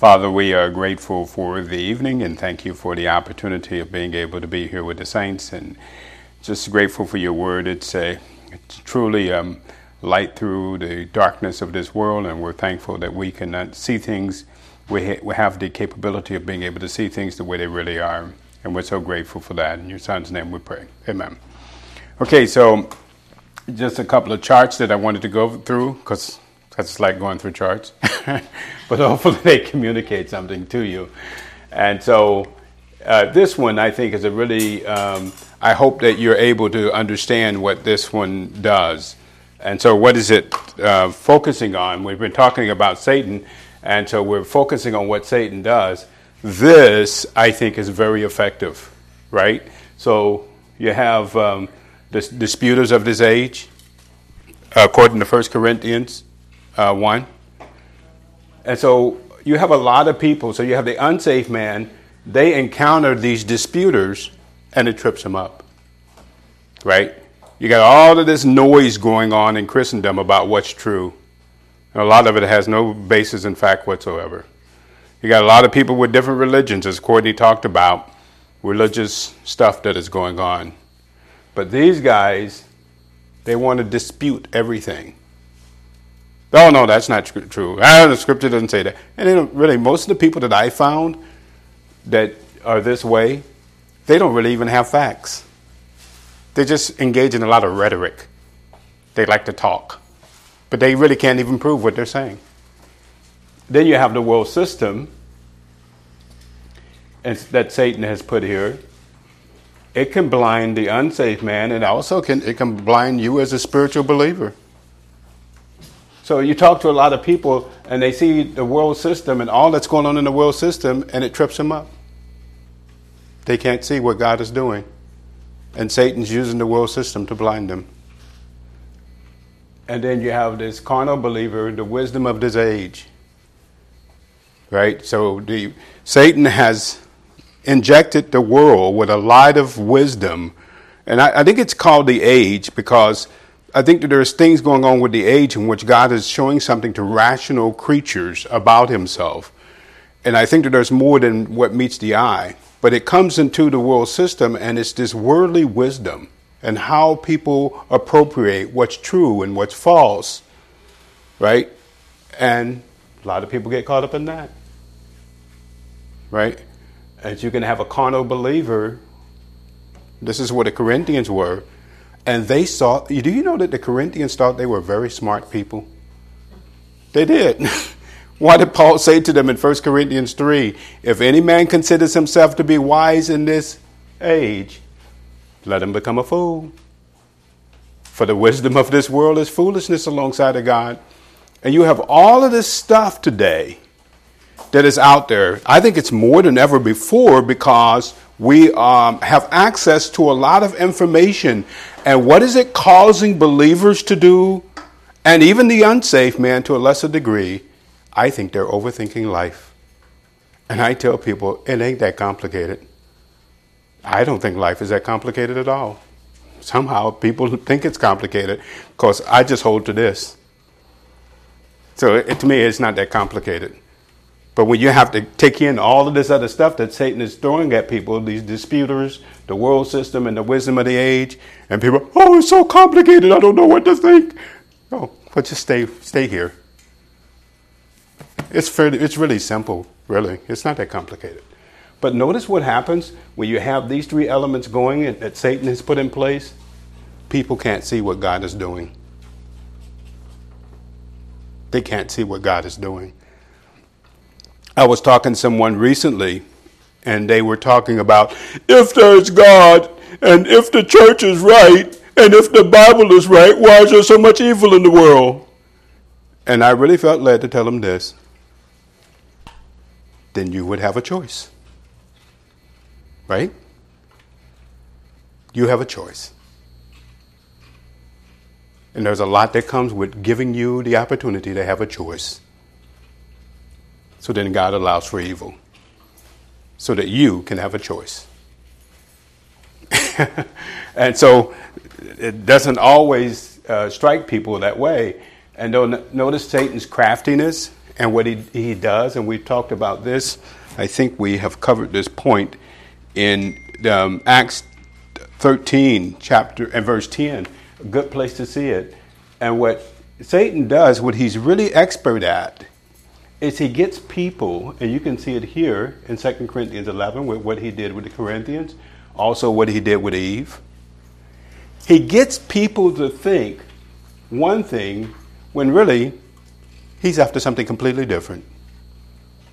Father, we are grateful for the evening and thank you for the opportunity of being able to be here with the saints and just grateful for your word. It's a it's truly um, light through the darkness of this world, and we're thankful that we can see things. We, ha- we have the capability of being able to see things the way they really are, and we're so grateful for that. In your son's name we pray. Amen. Okay, so just a couple of charts that I wanted to go through because that's like going through charts, but hopefully they communicate something to you. And so uh, this one I think is a really, um, I hope that you're able to understand what this one does. And so, what is it uh, focusing on? We've been talking about Satan, and so we're focusing on what Satan does. This, I think, is very effective, right? So, you have um, the disputers of this age, according to 1 Corinthians uh, 1. And so you have a lot of people. So you have the unsafe man, they encounter these disputers and it trips them up. Right? You got all of this noise going on in Christendom about what's true. And a lot of it has no basis in fact whatsoever. You got a lot of people with different religions, as Courtney talked about, religious stuff that is going on. But these guys, they want to dispute everything. Oh no, that's not true. Ah, the scripture doesn't say that. And then really, most of the people that I found that are this way, they don't really even have facts. They just engage in a lot of rhetoric. They like to talk, but they really can't even prove what they're saying. Then you have the world system that Satan has put here. It can blind the unsafe man, and also can it can blind you as a spiritual believer. So you talk to a lot of people and they see the world system and all that's going on in the world system and it trips them up. They can't see what God is doing. And Satan's using the world system to blind them. And then you have this carnal believer, the wisdom of this age. Right? So the Satan has injected the world with a light of wisdom. And I, I think it's called the age because I think that there's things going on with the age in which God is showing something to rational creatures about himself. And I think that there's more than what meets the eye. But it comes into the world system and it's this worldly wisdom and how people appropriate what's true and what's false. Right? And a lot of people get caught up in that. Right? And you can have a carnal believer. This is what the Corinthians were and they thought, do you know that the Corinthians thought they were very smart people? They did. Why did Paul say to them in 1 Corinthians 3 if any man considers himself to be wise in this age, let him become a fool? For the wisdom of this world is foolishness alongside of God. And you have all of this stuff today that is out there. I think it's more than ever before because we um, have access to a lot of information. And what is it causing believers to do? And even the unsafe man to a lesser degree, I think they're overthinking life. And I tell people, it ain't that complicated. I don't think life is that complicated at all. Somehow people think it's complicated because I just hold to this. So it, to me, it's not that complicated. But when you have to take in all of this other stuff that Satan is throwing at people, these disputers, the world system, and the wisdom of the age, and people, oh, it's so complicated, I don't know what to think. Oh, but just stay, stay here. It's fairly, it's really simple, really. It's not that complicated. But notice what happens when you have these three elements going that Satan has put in place. People can't see what God is doing. They can't see what God is doing. I was talking to someone recently, and they were talking about if there's God, and if the church is right, and if the Bible is right, why is there so much evil in the world? And I really felt led to tell them this. Then you would have a choice. Right? You have a choice. And there's a lot that comes with giving you the opportunity to have a choice. So then God allows for evil so that you can have a choice. and so it doesn't always uh, strike people that way. And don't notice Satan's craftiness and what he, he does, and we've talked about this. I think we have covered this point in um, Acts 13, chapter and verse 10. A good place to see it. And what Satan does, what he's really expert at, is he gets people, and you can see it here in 2 Corinthians 11 with what he did with the Corinthians, also what he did with Eve. He gets people to think one thing when really he's after something completely different.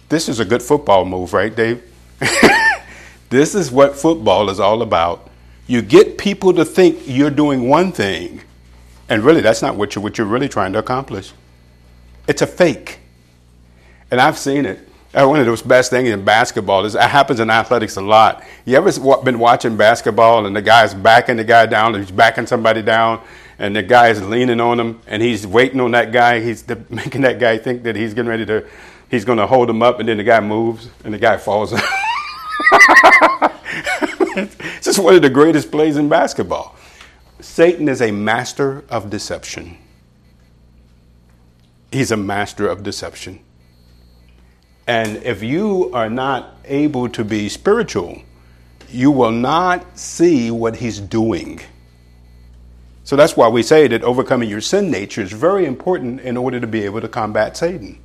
This is a good football move, right, Dave? this is what football is all about. You get people to think you're doing one thing, and really that's not what you're, what you're really trying to accomplish. It's a fake. And I've seen it. One of those best things in basketball is it happens in athletics a lot. You ever been watching basketball and the guy's backing the guy down, he's backing somebody down, and the guy is leaning on him, and he's waiting on that guy. He's making that guy think that he's getting ready to, he's going to hold him up, and then the guy moves, and the guy falls. it's just one of the greatest plays in basketball. Satan is a master of deception. He's a master of deception. And if you are not able to be spiritual, you will not see what he's doing. So that's why we say that overcoming your sin nature is very important in order to be able to combat Satan.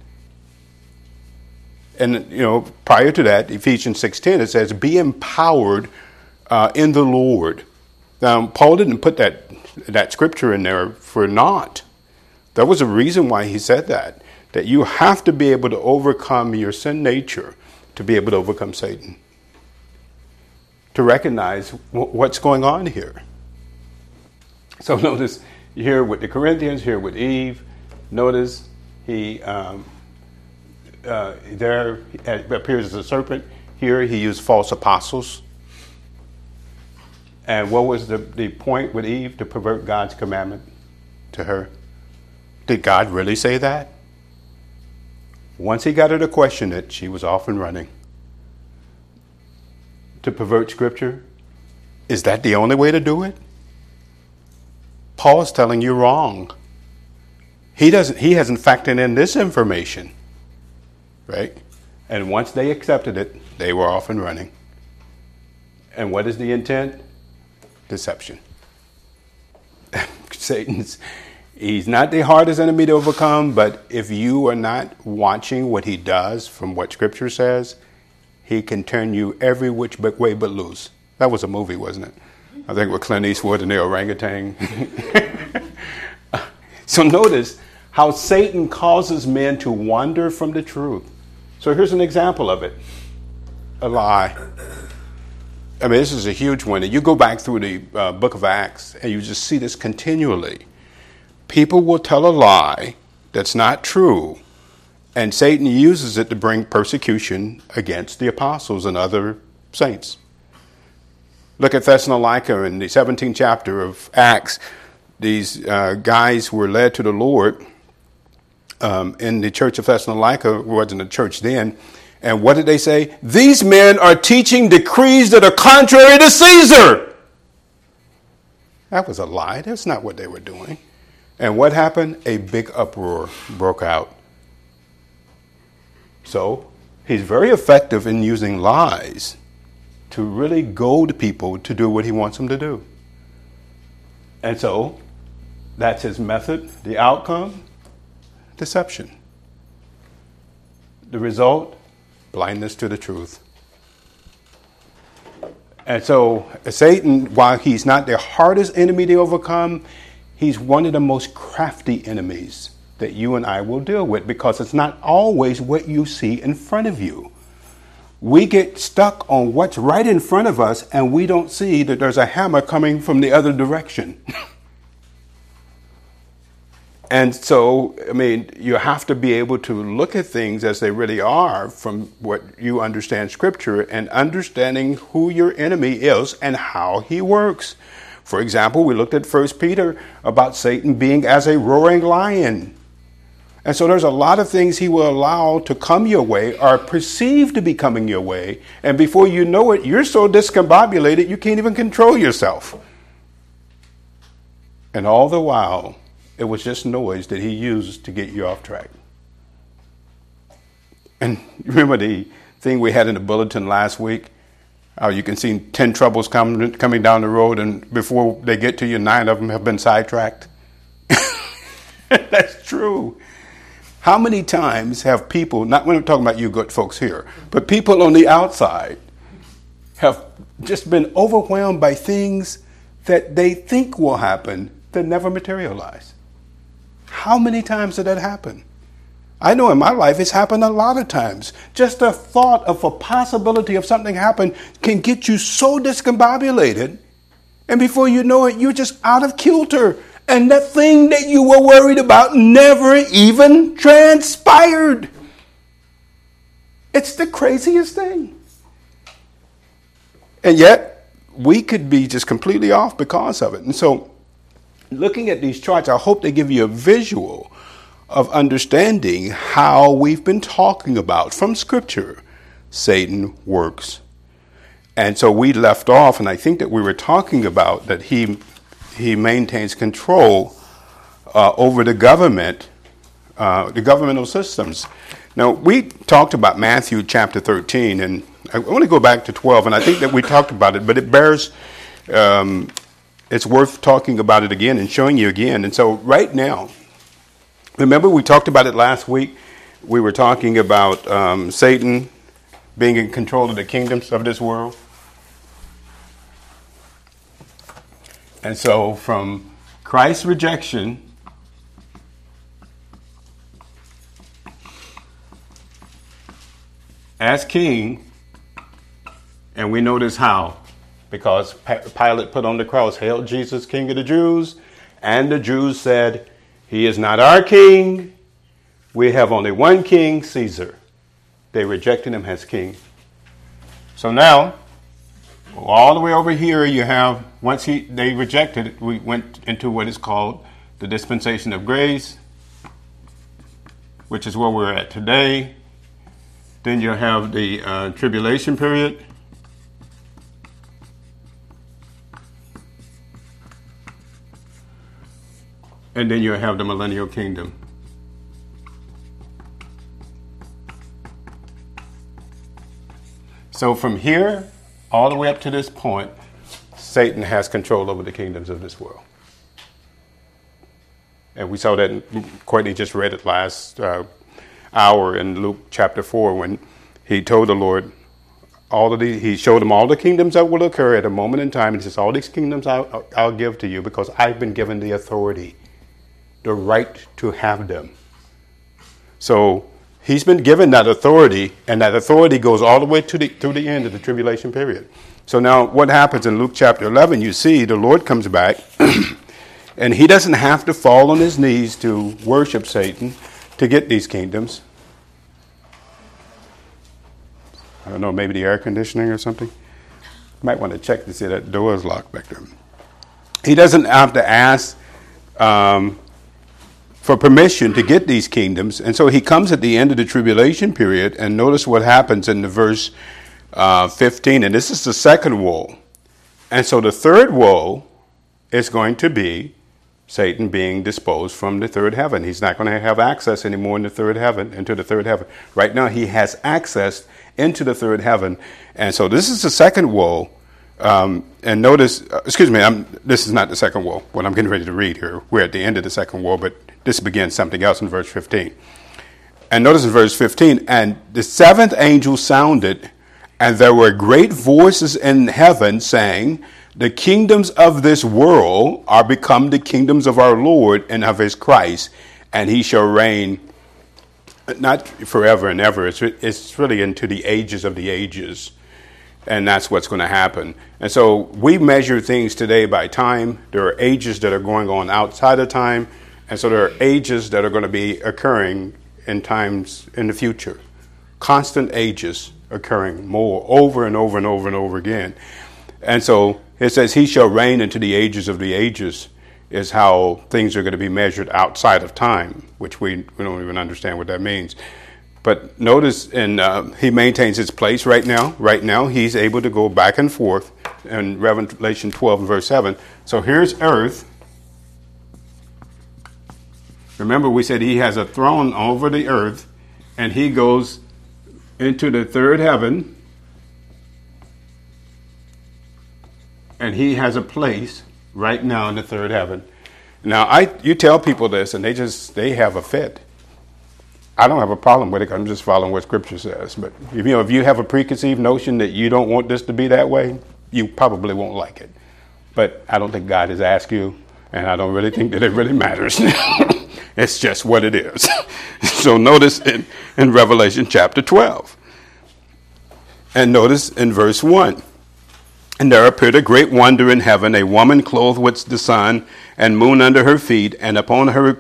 And you know, prior to that, Ephesians 6:10 it says, "Be empowered uh, in the Lord." Now, Paul didn't put that that scripture in there for naught. There was a reason why he said that that you have to be able to overcome your sin nature to be able to overcome Satan. To recognize what's going on here. So notice here with the Corinthians, here with Eve, notice he um, uh, there appears as a serpent. Here he used false apostles. And what was the, the point with Eve? To pervert God's commandment to her. Did God really say that? Once he got her to question it, she was off and running. To pervert scripture, is that the only way to do it? Paul is telling you wrong. He doesn't he hasn't factored in this information. Right? And once they accepted it, they were off and running. And what is the intent? Deception. Satan's He's not the hardest enemy to overcome, but if you are not watching what he does from what Scripture says, he can turn you every which way but loose. That was a movie, wasn't it? I think with Clint Eastwood and the orangutan. so notice how Satan causes men to wander from the truth. So here's an example of it a lie. I mean, this is a huge one. And you go back through the uh, book of Acts and you just see this continually people will tell a lie that's not true, and Satan uses it to bring persecution against the apostles and other saints. Look at Thessalonica in the 17th chapter of Acts. These uh, guys were led to the Lord um, in the church of Thessalonica, wasn't a church then. And what did they say? These men are teaching decrees that are contrary to Caesar. That was a lie. That's not what they were doing. And what happened? A big uproar broke out. So he's very effective in using lies to really goad people to do what he wants them to do. And so that's his method. The outcome? Deception. The result? Blindness to the truth. And so Satan, while he's not the hardest enemy to overcome, He's one of the most crafty enemies that you and I will deal with because it's not always what you see in front of you. We get stuck on what's right in front of us and we don't see that there's a hammer coming from the other direction. and so, I mean, you have to be able to look at things as they really are from what you understand Scripture and understanding who your enemy is and how he works. For example, we looked at 1 Peter about Satan being as a roaring lion. And so there's a lot of things he will allow to come your way or perceived to be coming your way. And before you know it, you're so discombobulated you can't even control yourself. And all the while, it was just noise that he used to get you off track. And remember the thing we had in the bulletin last week? How you can see 10 troubles coming, coming down the road, and before they get to you, nine of them have been sidetracked. That's true. How many times have people, not when I'm talking about you good folks here, but people on the outside have just been overwhelmed by things that they think will happen that never materialize? How many times did that happen? I know in my life it's happened a lot of times. Just the thought of a possibility of something happen can get you so discombobulated, and before you know it, you're just out of kilter. And that thing that you were worried about never even transpired. It's the craziest thing. And yet, we could be just completely off because of it. And so, looking at these charts, I hope they give you a visual of understanding how we've been talking about from Scripture Satan works. And so we left off, and I think that we were talking about that he, he maintains control uh, over the government, uh, the governmental systems. Now, we talked about Matthew chapter 13, and I want to go back to 12, and I think that we talked about it, but it bears, um, it's worth talking about it again and showing you again. And so, right now, Remember, we talked about it last week. We were talking about um, Satan being in control of the kingdoms of this world. And so, from Christ's rejection, as king, and we notice how. Because Pilate put on the cross, Hail Jesus, King of the Jews. And the Jews said, he is not our king. We have only one king, Caesar. They rejected him as king. So now, all the way over here, you have, once he, they rejected it, we went into what is called the dispensation of grace, which is where we're at today. Then you have the uh, tribulation period. And then you'll have the millennial kingdom. So from here all the way up to this point, Satan has control over the kingdoms of this world. And we saw that, Courtney just read it last uh, hour in Luke chapter 4 when he told the Lord, all of the, he showed him all the kingdoms that will occur at a moment in time. And he says, All these kingdoms I'll, I'll give to you because I've been given the authority the right to have them. So he's been given that authority, and that authority goes all the way to the, through the end of the tribulation period. So now, what happens in Luke chapter 11? You see, the Lord comes back, and he doesn't have to fall on his knees to worship Satan to get these kingdoms. I don't know, maybe the air conditioning or something. Might want to check to see that door is locked back there. He doesn't have to ask um, for permission to get these kingdoms. And so he comes at the end of the tribulation period, and notice what happens in the verse uh, 15. And this is the second woe. And so the third woe is going to be Satan being disposed from the third heaven. He's not going to have access anymore in the third heaven, into the third heaven. Right now, he has access into the third heaven. And so this is the second woe. Um, and notice, uh, excuse me, I'm, this is not the second woe, what I'm getting ready to read here. We're at the end of the second woe, but this begins something else in verse 15. And notice in verse 15, and the seventh angel sounded, and there were great voices in heaven saying, The kingdoms of this world are become the kingdoms of our Lord and of his Christ, and he shall reign not forever and ever. It's, it's really into the ages of the ages. And that's what's going to happen. And so we measure things today by time. There are ages that are going on outside of time and so there are ages that are going to be occurring in times in the future. Constant ages occurring more over and over and over and over again. And so it says, He shall reign into the ages of the ages, is how things are going to be measured outside of time, which we, we don't even understand what that means. But notice, and uh, he maintains his place right now. Right now, he's able to go back and forth in Revelation 12 and verse 7. So here's earth, Remember, we said he has a throne over the earth, and he goes into the third heaven, and he has a place right now in the third heaven. Now, I you tell people this, and they just they have a fit. I don't have a problem with it. I'm just following what Scripture says. But if you know, if you have a preconceived notion that you don't want this to be that way, you probably won't like it. But I don't think God has asked you, and I don't really think that it really matters. it's just what it is. so notice in, in Revelation chapter 12, and notice in verse 1. And there appeared a great wonder in heaven, a woman clothed with the sun and moon under her feet, and upon her,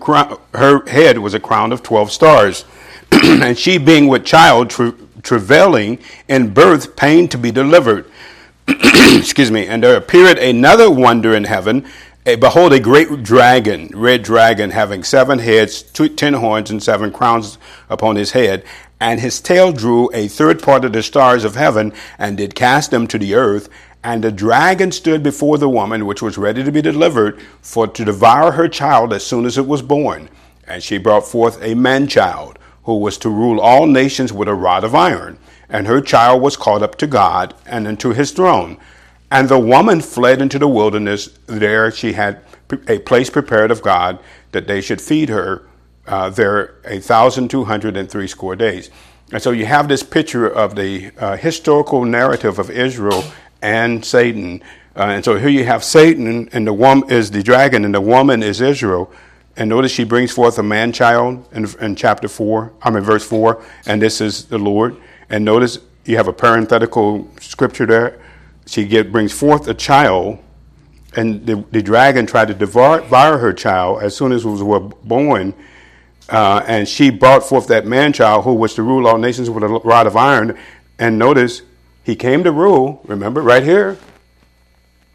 her head was a crown of twelve stars. and she, being with child, tra- travailing in birth, pain to be delivered. Excuse me. And there appeared another wonder in heaven. Behold, a great dragon, red dragon, having seven heads, two, ten horns, and seven crowns upon his head. And his tail drew a third part of the stars of heaven, and did cast them to the earth and the dragon stood before the woman, which was ready to be delivered, for to devour her child as soon as it was born. And she brought forth a man child, who was to rule all nations with a rod of iron. And her child was caught up to God and into his throne. And the woman fled into the wilderness. There she had a place prepared of God that they should feed her uh, there a thousand two hundred and three score days. And so you have this picture of the uh, historical narrative of Israel and Satan. Uh, and so here you have Satan, and the woman is the dragon, and the woman is Israel. And notice she brings forth a man child in, in chapter 4, I mean, verse 4, and this is the Lord. And notice you have a parenthetical scripture there. She get, brings forth a child, and the, the dragon tried to devour, her child as soon as it was born. Uh, and she brought forth that man child who was to rule all nations with a rod of iron. And notice he came to rule, remember, right here.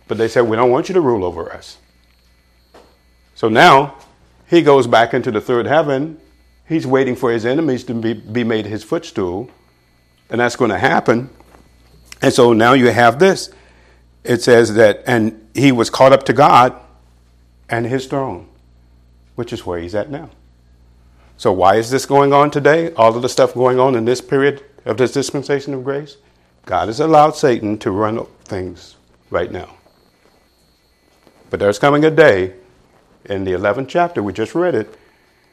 But they said, We don't want you to rule over us. So now he goes back into the third heaven. He's waiting for his enemies to be, be made his footstool. And that's going to happen. And so now you have this. It says that, and he was caught up to God and his throne, which is where he's at now. So, why is this going on today? All of the stuff going on in this period of this dispensation of grace? God has allowed Satan to run things right now. But there's coming a day in the 11th chapter, we just read it,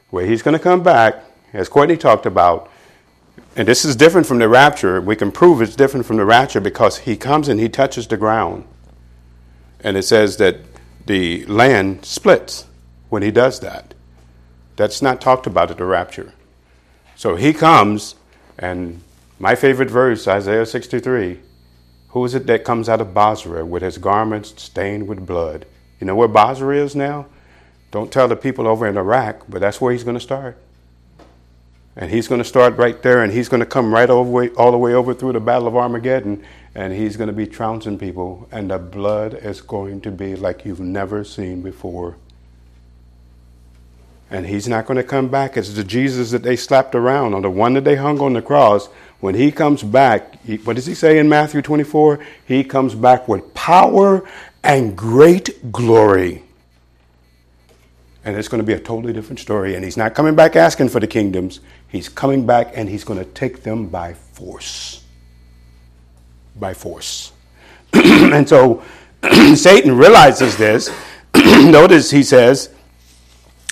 where he's going to come back, as Courtney talked about. And this is different from the rapture. We can prove it's different from the rapture because he comes and he touches the ground. And it says that the land splits when he does that. That's not talked about at the rapture. So he comes and my favorite verse, Isaiah 63. Who is it that comes out of Bozrah with his garments stained with blood? You know where Bozrah is now? Don't tell the people over in Iraq, but that's where he's going to start. And he's going to start right there, and he's going to come right over, all the way over through the Battle of Armageddon, and he's going to be trouncing people, and the blood is going to be like you've never seen before. And he's not going to come back as the Jesus that they slapped around, or the one that they hung on the cross. When he comes back, he, what does he say in Matthew 24? He comes back with power and great glory. And it's going to be a totally different story. And he's not coming back asking for the kingdoms. He's coming back and he's going to take them by force. By force. and so Satan realizes this. Notice he says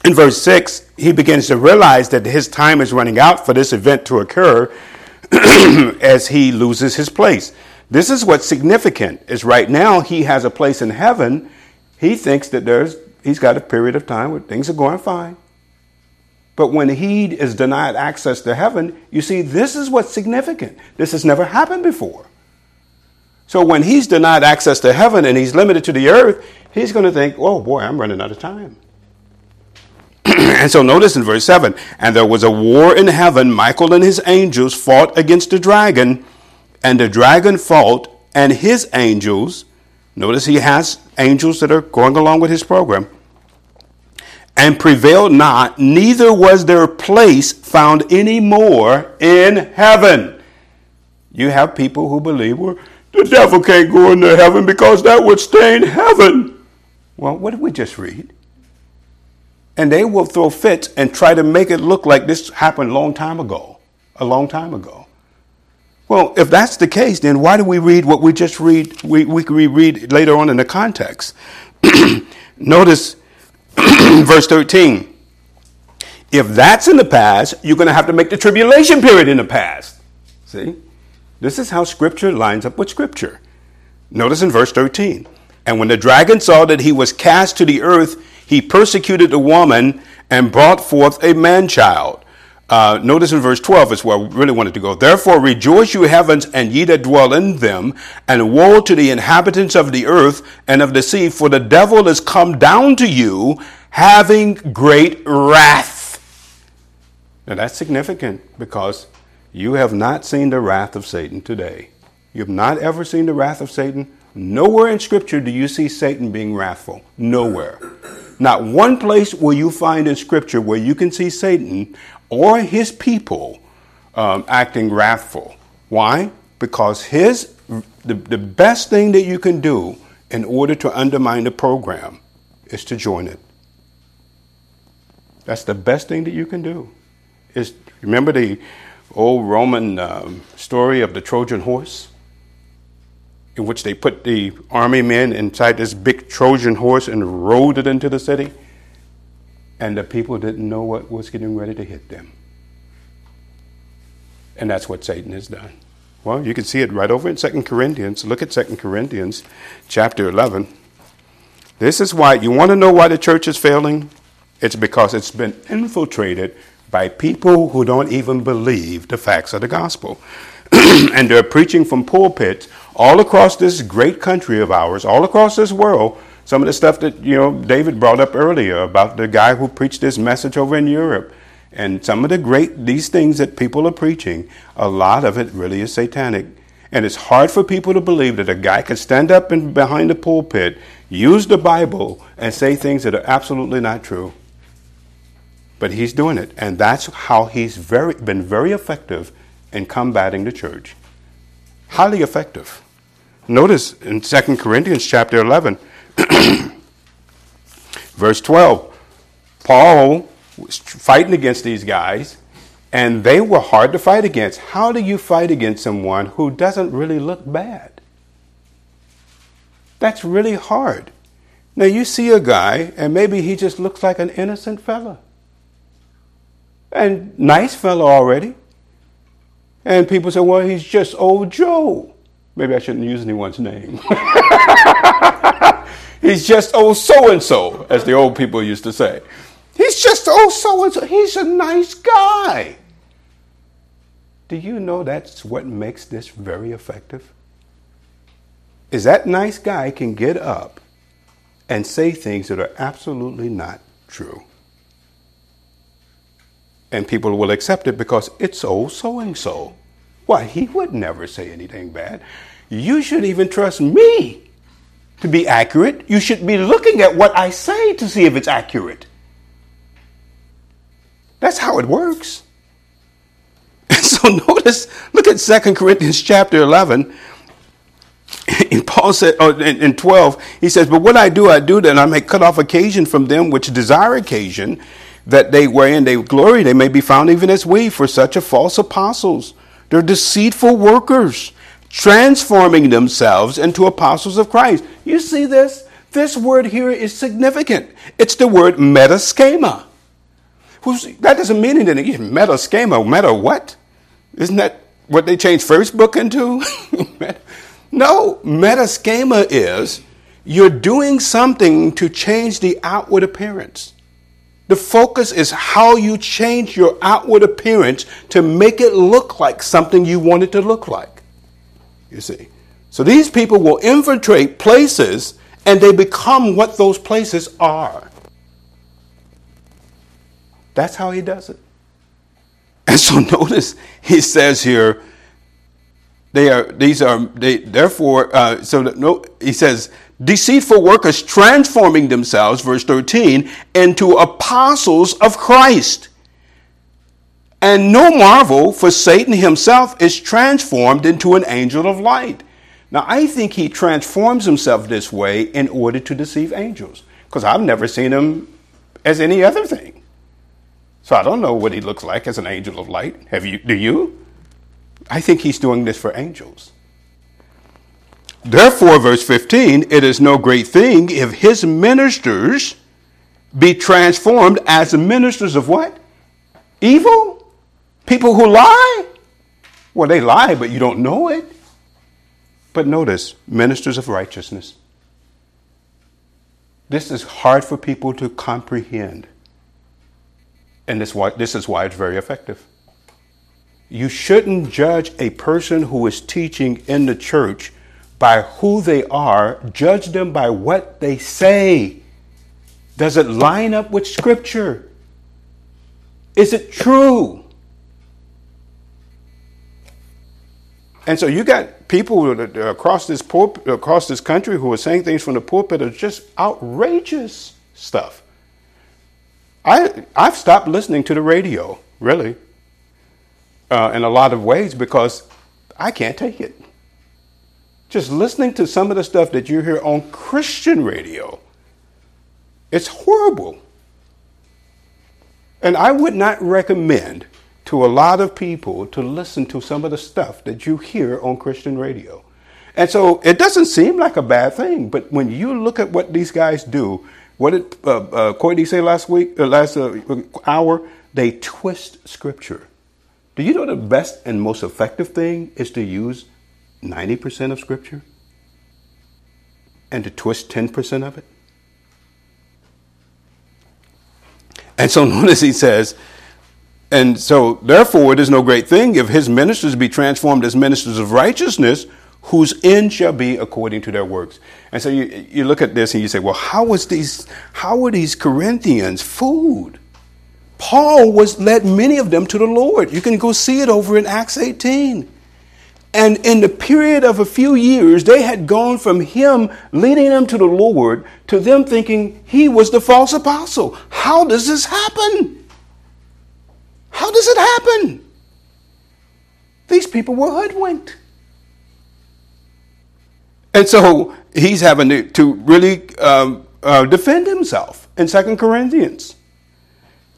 in verse 6, he begins to realize that his time is running out for this event to occur. as he loses his place. This is what's significant is right now he has a place in heaven. He thinks that there's he's got a period of time where things are going fine. But when he is denied access to heaven, you see, this is what's significant. This has never happened before. So when he's denied access to heaven and he's limited to the earth, he's going to think, oh boy, I'm running out of time. and so notice in verse 7 and there was a war in heaven. Michael and his angels fought against the dragon, and the dragon fought, and his angels, notice he has angels that are going along with his program, and prevailed not, neither was their place found any more in heaven. You have people who believe, well, the devil can't go into heaven because that would stain heaven. Well, what did we just read? And they will throw fits and try to make it look like this happened a long time ago. A long time ago. Well, if that's the case, then why do we read what we just read? We, we read later on in the context. Notice verse 13. If that's in the past, you're going to have to make the tribulation period in the past. See? This is how Scripture lines up with Scripture. Notice in verse 13. And when the dragon saw that he was cast to the earth, he persecuted the woman and brought forth a man child. Uh, notice in verse 12 is where I really wanted to go. Therefore, rejoice, you heavens, and ye that dwell in them, and woe to the inhabitants of the earth and of the sea, for the devil is come down to you, having great wrath. Now that's significant because you have not seen the wrath of Satan today. You have not ever seen the wrath of Satan. Nowhere in Scripture do you see Satan being wrathful. Nowhere. Not one place will you find in Scripture where you can see Satan or his people um, acting wrathful. Why? Because his the, the best thing that you can do in order to undermine the program is to join it. That's the best thing that you can do. Is remember the old Roman um, story of the Trojan horse, in which they put the army men inside this big Trojan horse and rode it into the city and the people didn't know what was getting ready to hit them. And that's what Satan has done. Well, you can see it right over in 2 Corinthians. Look at 2 Corinthians chapter 11. This is why you want to know why the church is failing? It's because it's been infiltrated by people who don't even believe the facts of the gospel. and they're preaching from pulpits all across this great country of ours, all across this world, some of the stuff that, you know, David brought up earlier about the guy who preached this message over in Europe. And some of the great, these things that people are preaching, a lot of it really is satanic. And it's hard for people to believe that a guy can stand up in, behind the pulpit, use the Bible, and say things that are absolutely not true. But he's doing it. And that's how he's very, been very effective in combating the church. Highly effective. Notice in 2 Corinthians chapter 11, Verse 12 Paul was fighting against these guys, and they were hard to fight against. How do you fight against someone who doesn't really look bad? That's really hard. Now, you see a guy, and maybe he just looks like an innocent fella. And nice fella already. And people say, well, he's just old Joe. Maybe I shouldn't use anyone's name. He's just oh so and so, as the old people used to say. He's just oh so and so. He's a nice guy. Do you know that's what makes this very effective? Is that nice guy can get up and say things that are absolutely not true. And people will accept it because it's oh so and so. Why, he would never say anything bad. You should even trust me to be accurate. You should be looking at what I say to see if it's accurate. That's how it works. And so notice, look at 2 Corinthians chapter 11. And Paul said, or in, in 12, he says, But what I do, I do that I may cut off occasion from them which desire occasion, that they wherein they glory, they may be found even as we, for such are false apostles. They're deceitful workers transforming themselves into apostles of Christ. You see this? This word here is significant. It's the word metaschema. That doesn't mean anything. Metaschema, meta what? Isn't that what they changed Facebook into? no, metaschema is you're doing something to change the outward appearance. The focus is how you change your outward appearance to make it look like something you want it to look like you see. So these people will infiltrate places and they become what those places are. That's how he does it. And so notice he says here, they are these are they therefore uh, so no he says deceitful workers transforming themselves verse 13 into apostles of Christ and no marvel, for Satan himself is transformed into an angel of light. Now, I think he transforms himself this way in order to deceive angels, because I've never seen him as any other thing. So I don't know what he looks like as an angel of light. Have you? Do you? I think he's doing this for angels. Therefore, verse 15, it is no great thing if his ministers be transformed as the ministers of what? Evil? People who lie? Well, they lie, but you don't know it. But notice, ministers of righteousness. This is hard for people to comprehend. And this, why, this is why it's very effective. You shouldn't judge a person who is teaching in the church by who they are, judge them by what they say. Does it line up with Scripture? Is it true? And so you got people across this pulpit, across this country who are saying things from the pulpit are just outrageous stuff. I I've stopped listening to the radio, really, uh, in a lot of ways because I can't take it. Just listening to some of the stuff that you hear on Christian radio, it's horrible. And I would not recommend to a lot of people to listen to some of the stuff that you hear on Christian radio. And so it doesn't seem like a bad thing, but when you look at what these guys do, what did uh, uh, Courtney say last week, uh, last uh, hour? They twist scripture. Do you know the best and most effective thing is to use 90% of scripture and to twist 10% of it? And so notice he says, and so, therefore, it is no great thing if his ministers be transformed as ministers of righteousness, whose end shall be according to their works. And so you, you look at this and you say, well, how was these, how were these Corinthians food? Paul was led many of them to the Lord. You can go see it over in Acts 18. And in the period of a few years, they had gone from him leading them to the Lord to them thinking he was the false apostle. How does this happen? How does it happen? These people were hoodwinked. And so he's having to, to really um, uh, defend himself in Second Corinthians.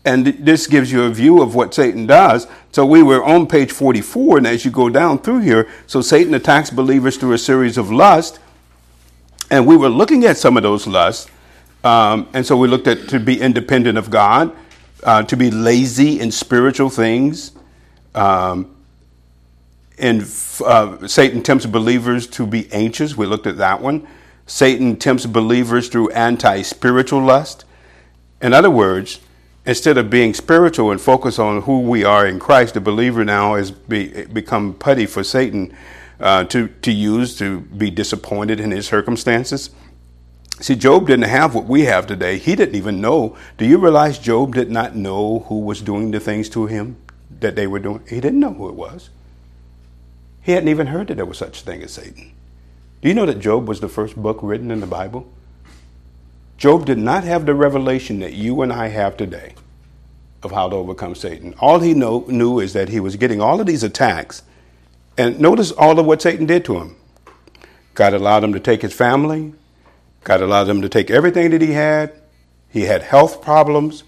And this gives you a view of what Satan does. So we were on page 44, and as you go down through here, so Satan attacks believers through a series of lusts. And we were looking at some of those lusts. Um, and so we looked at to be independent of God uh, to be lazy in spiritual things. Um, and uh, Satan tempts believers to be anxious. We looked at that one. Satan tempts believers through anti spiritual lust. In other words, instead of being spiritual and focus on who we are in Christ, the believer now has be, become putty for Satan uh, to, to use to be disappointed in his circumstances. See, Job didn't have what we have today. He didn't even know. Do you realize Job did not know who was doing the things to him that they were doing? He didn't know who it was. He hadn't even heard that there was such a thing as Satan. Do you know that Job was the first book written in the Bible? Job did not have the revelation that you and I have today of how to overcome Satan. All he know, knew is that he was getting all of these attacks. And notice all of what Satan did to him. God allowed him to take his family, God allowed him to take everything that he had. He had health problems.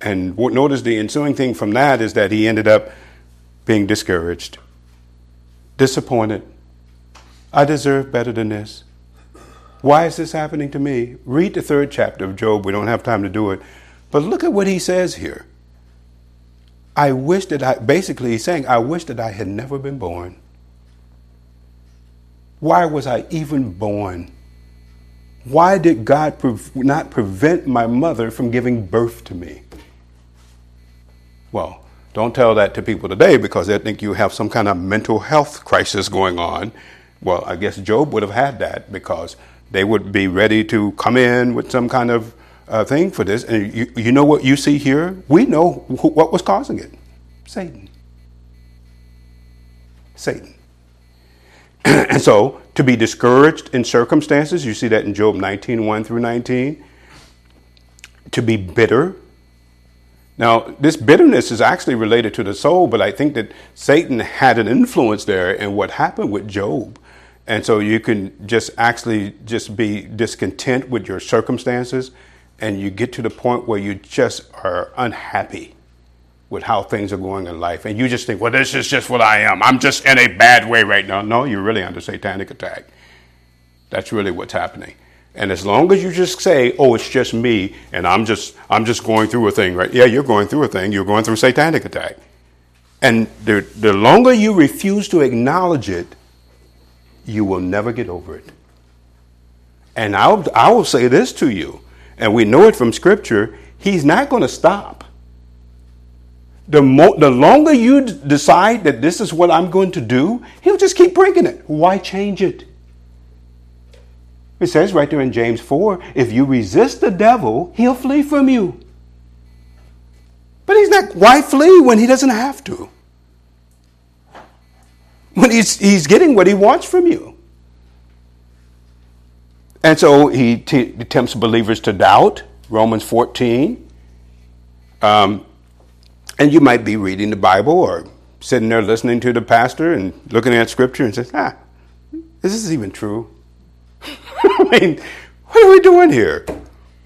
And notice the ensuing thing from that is that he ended up being discouraged, disappointed. I deserve better than this. Why is this happening to me? Read the third chapter of Job. We don't have time to do it. But look at what he says here. I wish that I, basically, he's saying, I wish that I had never been born. Why was I even born? Why did God pre- not prevent my mother from giving birth to me? Well, don't tell that to people today because they think you have some kind of mental health crisis going on. Well, I guess Job would have had that because they would be ready to come in with some kind of uh, thing for this. And you, you know what you see here? We know wh- what was causing it Satan. Satan. And so to be discouraged in circumstances, you see that in Job 19, 1 through 19. To be bitter. Now, this bitterness is actually related to the soul, but I think that Satan had an influence there in what happened with Job. And so you can just actually just be discontent with your circumstances and you get to the point where you just are unhappy. With how things are going in life, and you just think, well, this is just what I am. I'm just in a bad way right now. No, you're really under satanic attack. That's really what's happening. And as long as you just say, "Oh, it's just me," and I'm just I'm just going through a thing, right? Yeah, you're going through a thing. You're going through satanic attack. And the the longer you refuse to acknowledge it, you will never get over it. And I'll I will say this to you, and we know it from Scripture. He's not going to stop. The, mo- the longer you d- decide that this is what I'm going to do, he'll just keep bringing it. Why change it? It says right there in James 4 if you resist the devil, he'll flee from you. But he's not, why flee when he doesn't have to? When he's, he's getting what he wants from you. And so he, t- tempts believers to doubt, Romans 14. Um, and you might be reading the Bible or sitting there listening to the pastor and looking at scripture and says, ah, is this even true? I mean, what are we doing here?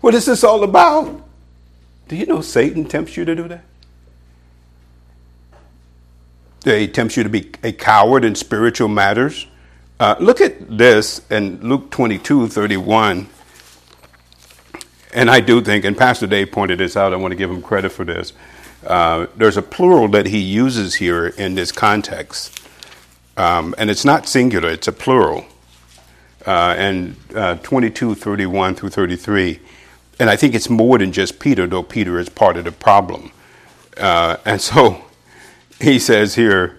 What is this all about? Do you know Satan tempts you to do that? He tempts you to be a coward in spiritual matters. Uh, look at this in Luke 22 31. And I do think, and Pastor Dave pointed this out, I want to give him credit for this. Uh, there's a plural that he uses here in this context. Um, and it's not singular, it's a plural uh, and uh, 22, 31 through 33. And I think it's more than just Peter, though Peter is part of the problem. Uh, and so he says here,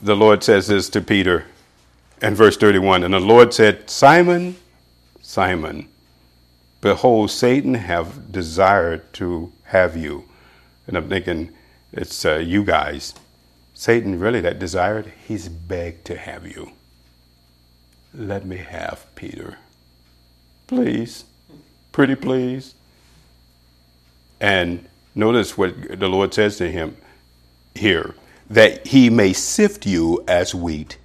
the Lord says this to Peter in verse 31 And the Lord said, Simon, Simon, behold, Satan have desired to have you. And I'm thinking, it's uh, you guys. Satan really that desired, he's begged to have you. Let me have Peter. Please. Pretty please. And notice what the Lord says to him here that he may sift you as wheat.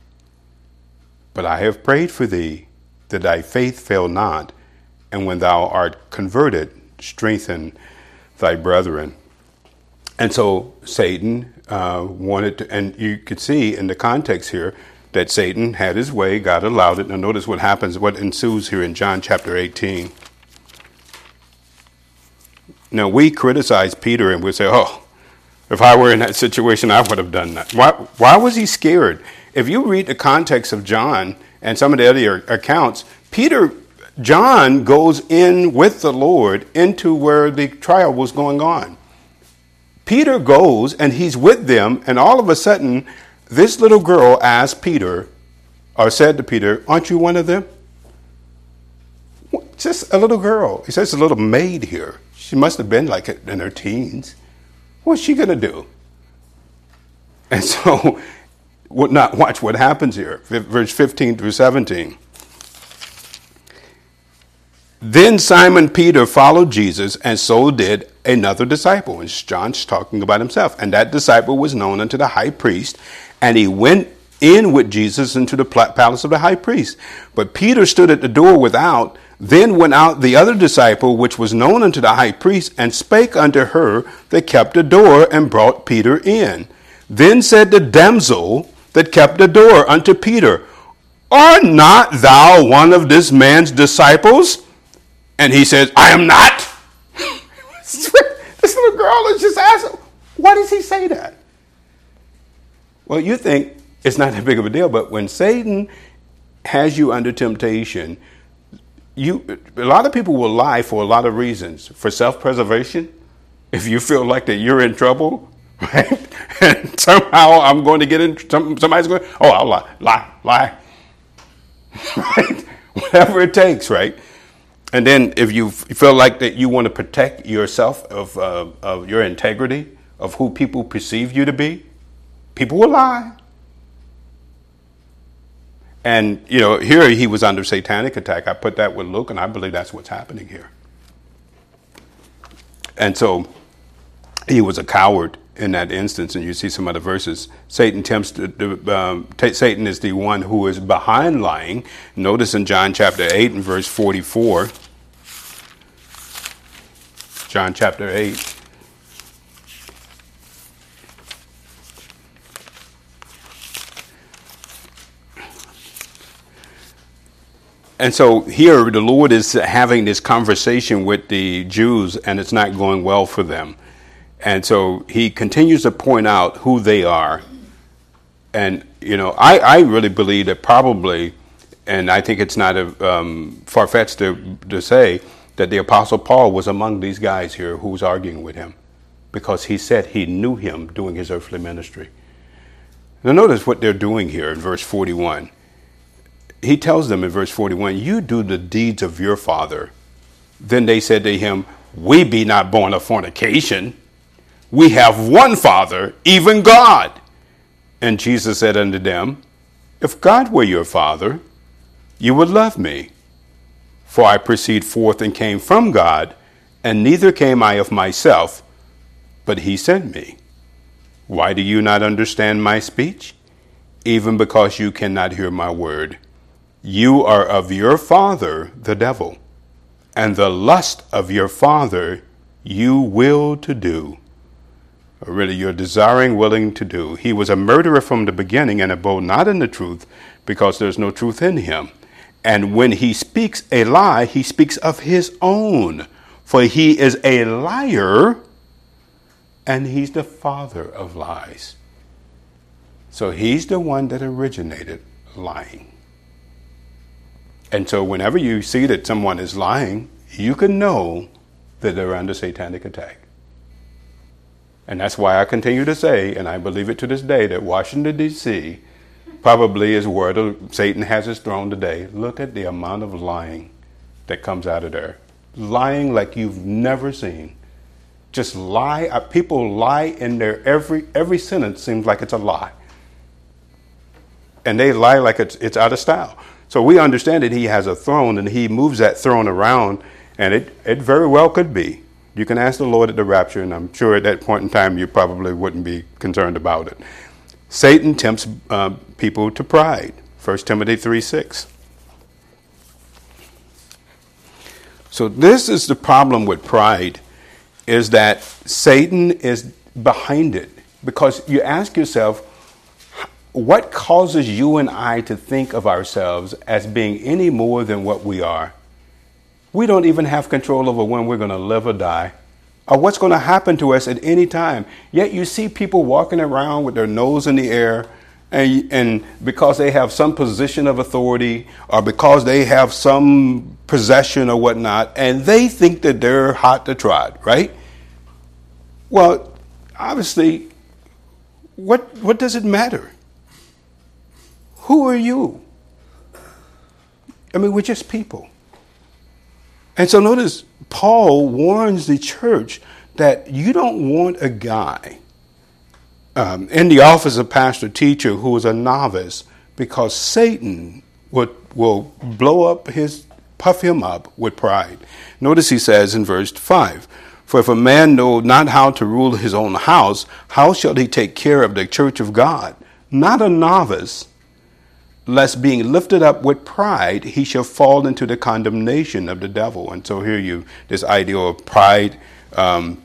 But I have prayed for thee that thy faith fail not, and when thou art converted, strengthen thy brethren. And so Satan uh, wanted to, and you could see in the context here, that Satan had his way, God allowed it. Now, notice what happens, what ensues here in John chapter 18. Now, we criticize Peter and we say, oh, if I were in that situation, I would have done that. Why, why was he scared? If you read the context of John and some of the other accounts, Peter, John goes in with the Lord into where the trial was going on. Peter goes and he's with them, and all of a sudden, this little girl asked Peter, or said to Peter, Aren't you one of them? Just a little girl. He says a little maid here. She must have been like in her teens. What's she going to do? And so, would not watch what happens here. Verse 15 through 17. Then Simon Peter followed Jesus, and so did another disciple. And John's talking about himself. And that disciple was known unto the high priest, and he went in with Jesus into the palace of the high priest. But Peter stood at the door without. Then went out the other disciple, which was known unto the high priest, and spake unto her that kept the door, and brought Peter in. Then said the damsel that kept the door unto Peter, Art not thou one of this man's disciples? And he says, I am not. This little girl is just asking, why does he say that? Well, you think it's not that big of a deal, but when Satan has you under temptation, you a lot of people will lie for a lot of reasons. For self-preservation, if you feel like that you're in trouble, right? And somehow I'm going to get in. Somebody's going. Oh, I'll lie, lie, lie. right? Whatever it takes, right? And then if you feel like that you want to protect yourself of, uh, of your integrity, of who people perceive you to be, People will lie. And, you know, here he was under satanic attack. I put that with Luke, and I believe that's what's happening here. And so he was a coward in that instance, and you see some other verses. Satan tempts to, um, t- Satan is the one who is behind lying. Notice in John chapter 8 and verse 44. John chapter 8. And so here the Lord is having this conversation with the Jews, and it's not going well for them. And so he continues to point out who they are. And, you know, I, I really believe that probably, and I think it's not um, far fetched to, to say, that the Apostle Paul was among these guys here who was arguing with him because he said he knew him doing his earthly ministry. Now, notice what they're doing here in verse 41 he tells them in verse 41 You do the deeds of your father. Then they said to him, We be not born of fornication. We have one Father, even God. And Jesus said unto them, If God were your Father, you would love me. For I proceed forth and came from God, and neither came I of myself, but he sent me. Why do you not understand my speech? Even because you cannot hear my word. You are of your father, the devil, and the lust of your father you will to do. Really, you're desiring, willing to do. He was a murderer from the beginning and abode not in the truth, because there's no truth in him. And when he speaks a lie, he speaks of his own, for he is a liar and he's the father of lies. So he's the one that originated lying. And so, whenever you see that someone is lying, you can know that they're under satanic attack. And that's why I continue to say, and I believe it to this day, that Washington, D.C. probably is where Satan has his throne today. Look at the amount of lying that comes out of there. Lying like you've never seen. Just lie. Uh, people lie in their Every, every sentence seems like it's a lie. And they lie like it's, it's out of style. So we understand that he has a throne and he moves that throne around, and it, it very well could be. You can ask the Lord at the rapture, and I'm sure at that point in time you probably wouldn't be concerned about it. Satan tempts uh, people to pride. 1 Timothy 3 6. So this is the problem with pride is that Satan is behind it because you ask yourself what causes you and I to think of ourselves as being any more than what we are? We don't even have control over when we're going to live or die or what's going to happen to us at any time. Yet you see people walking around with their nose in the air and, and because they have some position of authority or because they have some possession or whatnot, and they think that they're hot to trot, right? Well, obviously, what, what does it matter? Who are you? I mean, we're just people. And so notice Paul warns the church that you don't want a guy um, in the office of pastor teacher who is a novice because Satan will blow up his, puff him up with pride. Notice he says in verse 5 For if a man know not how to rule his own house, how shall he take care of the church of God? Not a novice lest being lifted up with pride, he shall fall into the condemnation of the devil. And so here you, this idea of pride, um,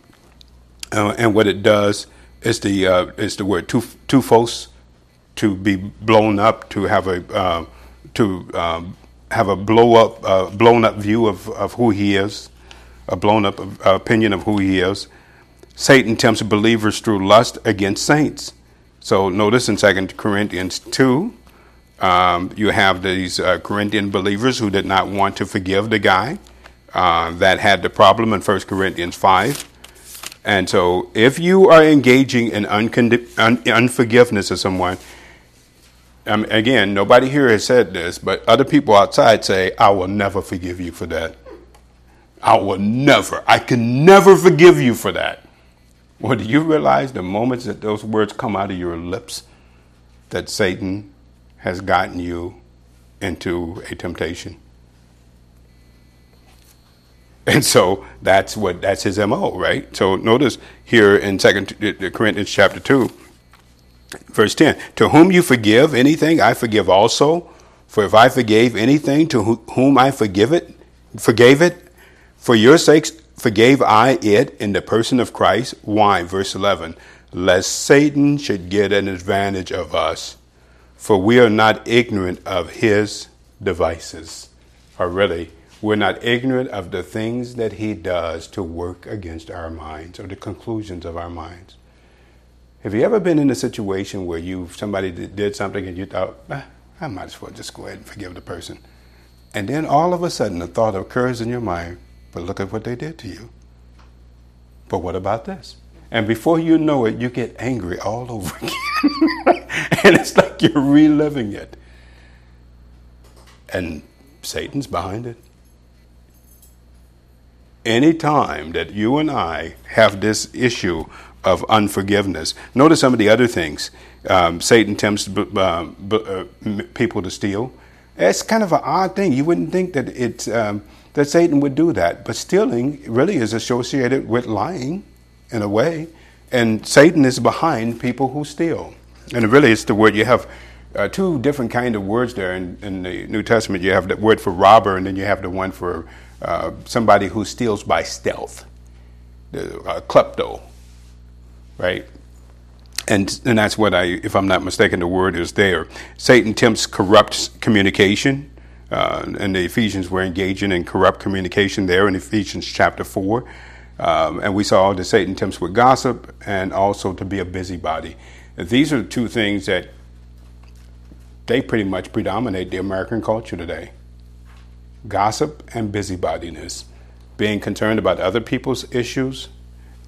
uh, and what it does is the uh, is the word tufos, to be blown up, to have a uh, to um, have a blow up, uh, blown up view of, of who he is, a blown up opinion of who he is. Satan tempts believers through lust against saints. So notice in 2 Corinthians 2, um, you have these uh, Corinthian believers who did not want to forgive the guy uh, that had the problem in 1 Corinthians 5. And so, if you are engaging in uncondi- un- unforgiveness of someone, um, again, nobody here has said this, but other people outside say, I will never forgive you for that. I will never. I can never forgive you for that. Well, do you realize the moments that those words come out of your lips that Satan has gotten you into a temptation. And so that's what that's his MO, right? So notice here in Second uh, Corinthians chapter 2, verse 10, to whom you forgive anything, I forgive also. For if I forgave anything to whom I forgive it, forgave it, for your sakes forgave I it in the person of Christ. Why? Verse 11, lest Satan should get an advantage of us for we are not ignorant of his devices. or really, we're not ignorant of the things that he does to work against our minds or the conclusions of our minds. Have you ever been in a situation where you somebody did something and you thought, ah, I might as well just go ahead and forgive the person, and then all of a sudden a thought occurs in your mind, but look at what they did to you. But what about this? And before you know it, you get angry all over again. and it's like you're reliving it. And Satan's behind it. Any time that you and I have this issue of unforgiveness, notice some of the other things. Um, Satan tempts uh, uh, people to steal. It's kind of an odd thing. You wouldn't think that it's um, that Satan would do that, but stealing really is associated with lying, in a way, and Satan is behind people who steal. And really, it's the word you have uh, two different kind of words there in, in, the New Testament. You have the word for robber, and then you have the one for uh, somebody who steals by stealth, the uh, klepto, right? And and that's what I, if I'm not mistaken, the word is there. Satan tempts corrupt communication. Uh, and the Ephesians were engaging in corrupt communication there in Ephesians chapter 4. Um, and we saw that Satan tempts with gossip and also to be a busybody. These are the two things that they pretty much predominate the American culture today gossip and busybodiness, being concerned about other people's issues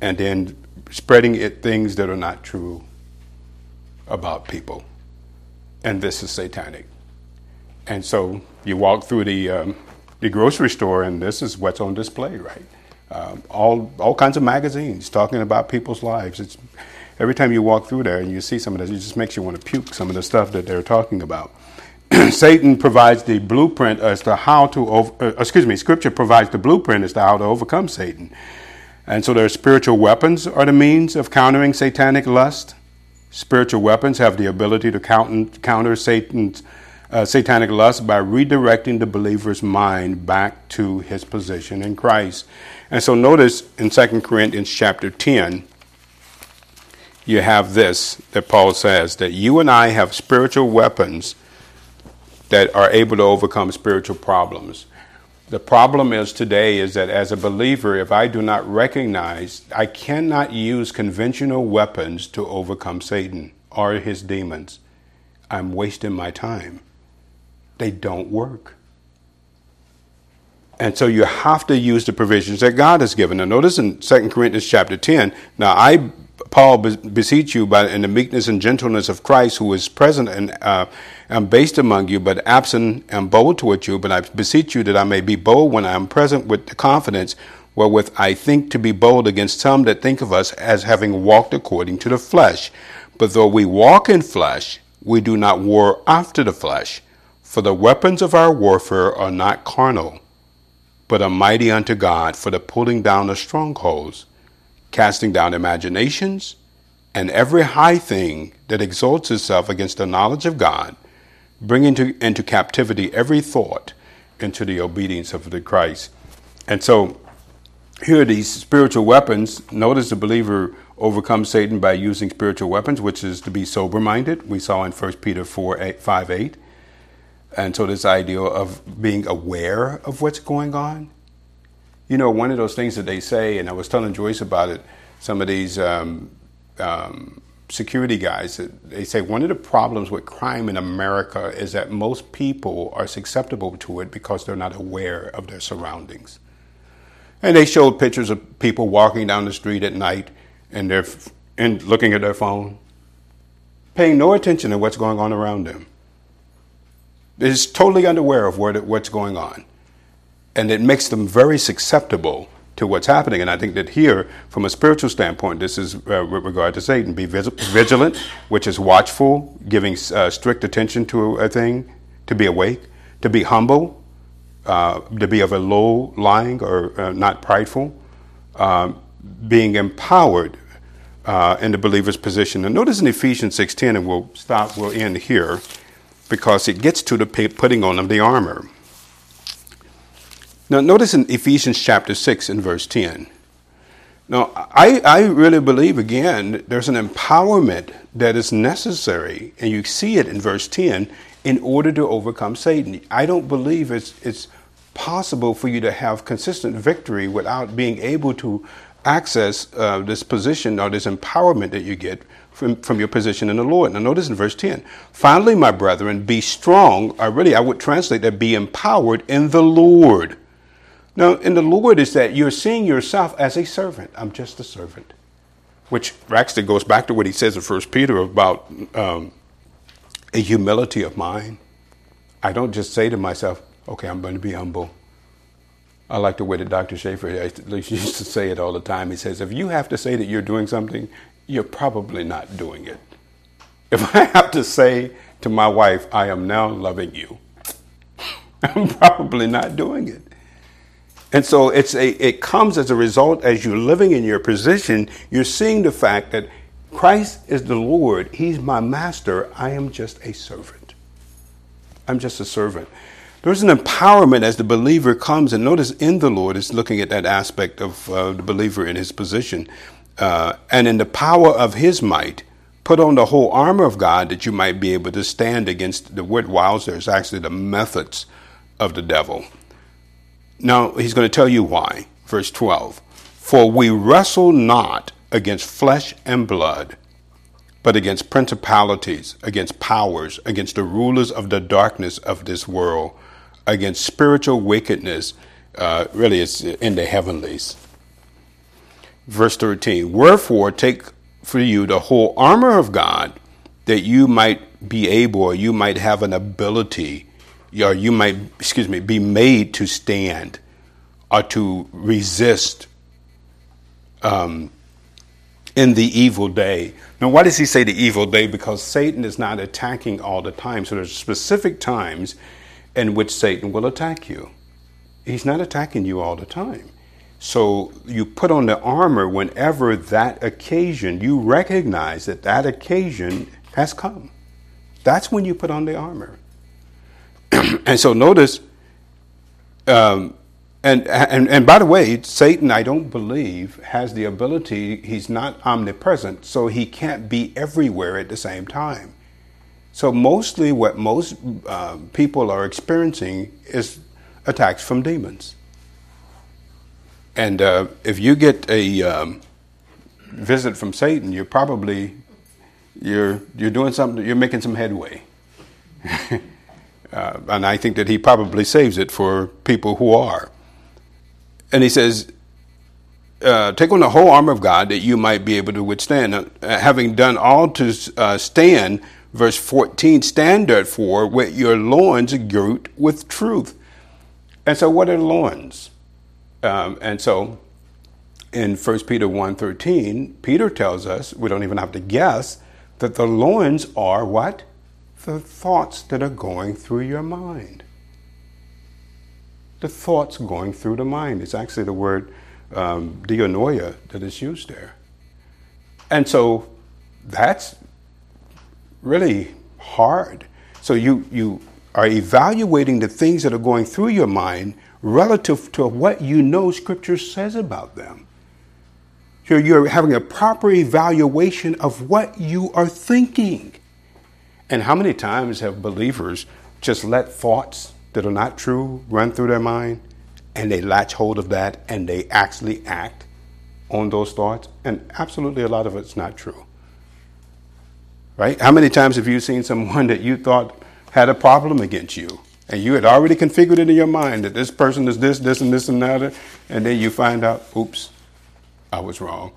and then spreading it things that are not true about people. And this is satanic. And so you walk through the, um, the grocery store, and this is what's on display, right? Um, all, all kinds of magazines talking about people's lives. It's, every time you walk through there and you see some of this, it just makes you want to puke some of the stuff that they're talking about. Satan provides the blueprint as to how to, over, uh, excuse me, Scripture provides the blueprint as to how to overcome Satan. And so their spiritual weapons are the means of countering satanic lust. Spiritual weapons have the ability to counter Satan's uh, satanic lust by redirecting the believer's mind back to his position in Christ. And so notice in 2 Corinthians chapter 10, you have this that Paul says that you and I have spiritual weapons that are able to overcome spiritual problems. The problem is today is that as a believer, if I do not recognize, I cannot use conventional weapons to overcome Satan or his demons. I'm wasting my time. They don't work. And so you have to use the provisions that God has given. Now notice in 2 Corinthians chapter 10, now I Paul, beseech you by in the meekness and gentleness of Christ, who is present and uh, am based among you, but absent and bold toward you. But I beseech you that I may be bold when I am present with the confidence wherewith I think to be bold against some that think of us as having walked according to the flesh. But though we walk in flesh, we do not war after the flesh. For the weapons of our warfare are not carnal, but are mighty unto God for the pulling down of strongholds casting down imaginations and every high thing that exalts itself against the knowledge of God, bringing to, into captivity every thought into the obedience of the Christ. And so here are these spiritual weapons. Notice the believer overcomes Satan by using spiritual weapons, which is to be sober minded. We saw in 1 Peter 4 8, 5 8. And so, this idea of being aware of what's going on, you know, one of those things that they say, and I was telling Joyce about it, some of these um, um, security guys, they say one of the problems with crime in America is that most people are susceptible to it because they're not aware of their surroundings. And they showed pictures of people walking down the street at night and they're and looking at their phone, paying no attention to what's going on around them. They're totally unaware of what, what's going on and it makes them very susceptible to what's happening. And I think that here, from a spiritual standpoint, this is uh, with regard to Satan be vigilant, which is watchful, giving uh, strict attention to a thing, to be awake, to be humble, uh, to be of a low lying or uh, not prideful, um, being empowered uh, in the believer's position. And notice in Ephesians 6.10, and we'll stop, we'll end here, because it gets to the putting on of the armor. Now, notice in Ephesians chapter 6 and verse 10. Now, I, I really believe, again, there's an empowerment that is necessary, and you see it in verse 10, in order to overcome Satan. I don't believe it's, it's possible for you to have consistent victory without being able to access uh, this position or this empowerment that you get from, from your position in the Lord. Now, notice in verse 10 finally, my brethren, be strong, or really, I would translate that be empowered in the Lord. Now, in the Lord is that you're seeing yourself as a servant. I'm just a servant. Which actually goes back to what he says in First Peter about um, a humility of mind. I don't just say to myself, okay, I'm going to be humble. I like the way that Dr. Schaefer used to say it all the time. He says, if you have to say that you're doing something, you're probably not doing it. If I have to say to my wife, I am now loving you, I'm probably not doing it. And so it's a, it comes as a result as you're living in your position, you're seeing the fact that Christ is the Lord, He's my master, I am just a servant. I'm just a servant. There's an empowerment as the believer comes, and notice in the Lord is looking at that aspect of uh, the believer in his position. Uh, and in the power of his might, put on the whole armor of God that you might be able to stand against the word is actually the methods of the devil. Now, he's going to tell you why. Verse 12 For we wrestle not against flesh and blood, but against principalities, against powers, against the rulers of the darkness of this world against spiritual wickedness, uh, really, it's in the heavenlies. Verse 13 Wherefore, take for you the whole armor of God, that you might be able, or you might have an ability, or you might, excuse me, be made to stand or to resist um, in the evil day. Now, why does he say the evil day? Because Satan is not attacking all the time. So there's specific times in which Satan will attack you. He's not attacking you all the time. So you put on the armor whenever that occasion, you recognize that that occasion has come. That's when you put on the armor. and so notice, um, and, and, and by the way, Satan, I don't believe, has the ability, he's not omnipresent, so he can't be everywhere at the same time. So, mostly what most uh, people are experiencing is attacks from demons. And uh, if you get a um, visit from Satan, you're probably you're you're doing something. You're making some headway. uh, and I think that he probably saves it for people who are. And he says, uh, take on the whole armor of God that you might be able to withstand. Uh, having done all to uh, stand, verse 14, stand therefore with your loins girt with truth. And so, what are loins? Um, and so, in 1 Peter 1.13, Peter tells us, we don't even have to guess, that the loins are what? The thoughts that are going through your mind. The thoughts going through the mind. It's actually the word um, dianoia that is used there. And so that's really hard. So you, you are evaluating the things that are going through your mind relative to what you know Scripture says about them. So you're having a proper evaluation of what you are thinking. And how many times have believers just let thoughts that are not true run through their mind and they latch hold of that and they actually act on those thoughts? And absolutely a lot of it's not true. Right? How many times have you seen someone that you thought had a problem against you? And you had already configured it in your mind that this person is this, this, and this, and that. And then you find out, oops, I was wrong.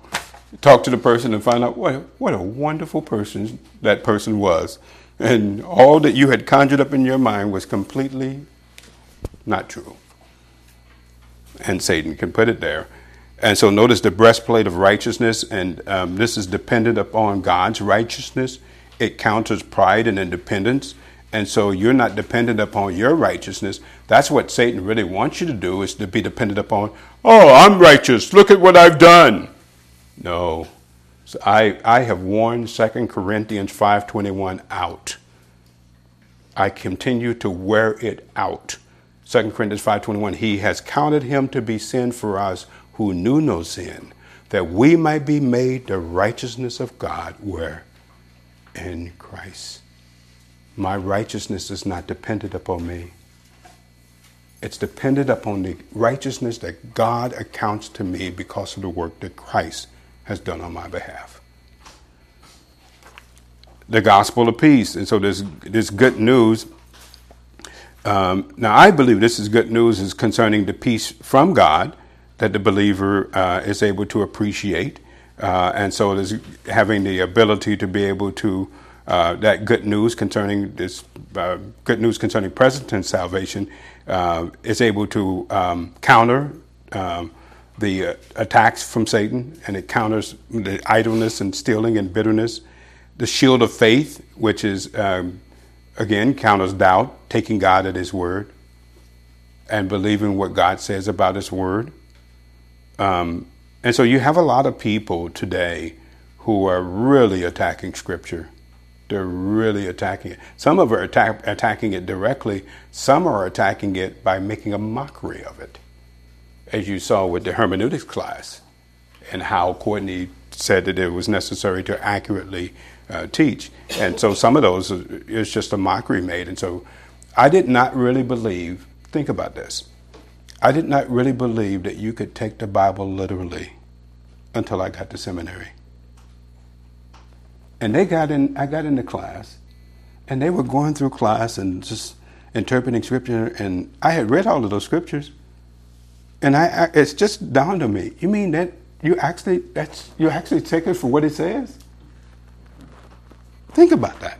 Talk to the person and find out what, what a wonderful person that person was. And all that you had conjured up in your mind was completely not true. And Satan can put it there. And so notice the breastplate of righteousness, and um, this is dependent upon God's righteousness. It counters pride and independence. And so you're not dependent upon your righteousness. That's what Satan really wants you to do is to be dependent upon, oh, I'm righteous. Look at what I've done. No. So I, I have worn 2 Corinthians 5.21 out. I continue to wear it out. 2 Corinthians 5.21, he has counted him to be sin for us who knew no sin, that we might be made the righteousness of God where? in Christ. My righteousness is not dependent upon me. It's dependent upon the righteousness that God accounts to me because of the work that Christ has done on my behalf. The gospel of peace. And so there's this good news. Um, now, I believe this is good news is concerning the peace from God that the believer uh, is able to appreciate. Uh, and so it is having the ability to be able to uh, that good news concerning this uh, good news concerning present tense salvation uh, is able to um, counter um, the uh, attacks from Satan, and it counters the idleness and stealing and bitterness. The shield of faith, which is um, again counters doubt, taking God at His word, and believing what God says about His word. Um, and so you have a lot of people today who are really attacking Scripture they're really attacking it. Some of are attack, attacking it directly. Some are attacking it by making a mockery of it, as you saw with the hermeneutics class, and how Courtney said that it was necessary to accurately uh, teach. And so some of those is just a mockery made. And so I did not really believe. Think about this. I did not really believe that you could take the Bible literally until I got to seminary. And they got in, I got into class, and they were going through class and just interpreting scripture. And I had read all of those scriptures, and I, I it's just dawned on me. You mean that you actually that's you actually take it for what it says? Think about that.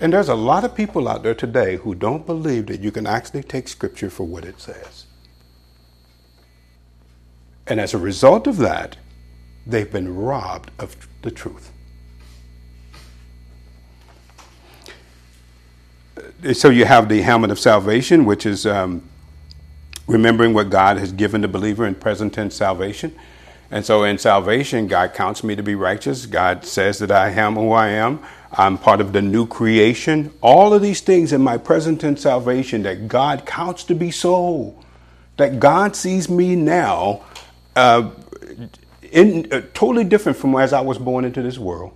And there's a lot of people out there today who don't believe that you can actually take scripture for what it says. And as a result of that, they've been robbed of the truth. So you have the helmet of salvation, which is um, remembering what God has given the believer in present tense salvation. And so in salvation, God counts me to be righteous. God says that I am who I am. I'm part of the new creation. All of these things in my present tense salvation that God counts to be so, that God sees me now uh, in, uh, totally different from as I was born into this world.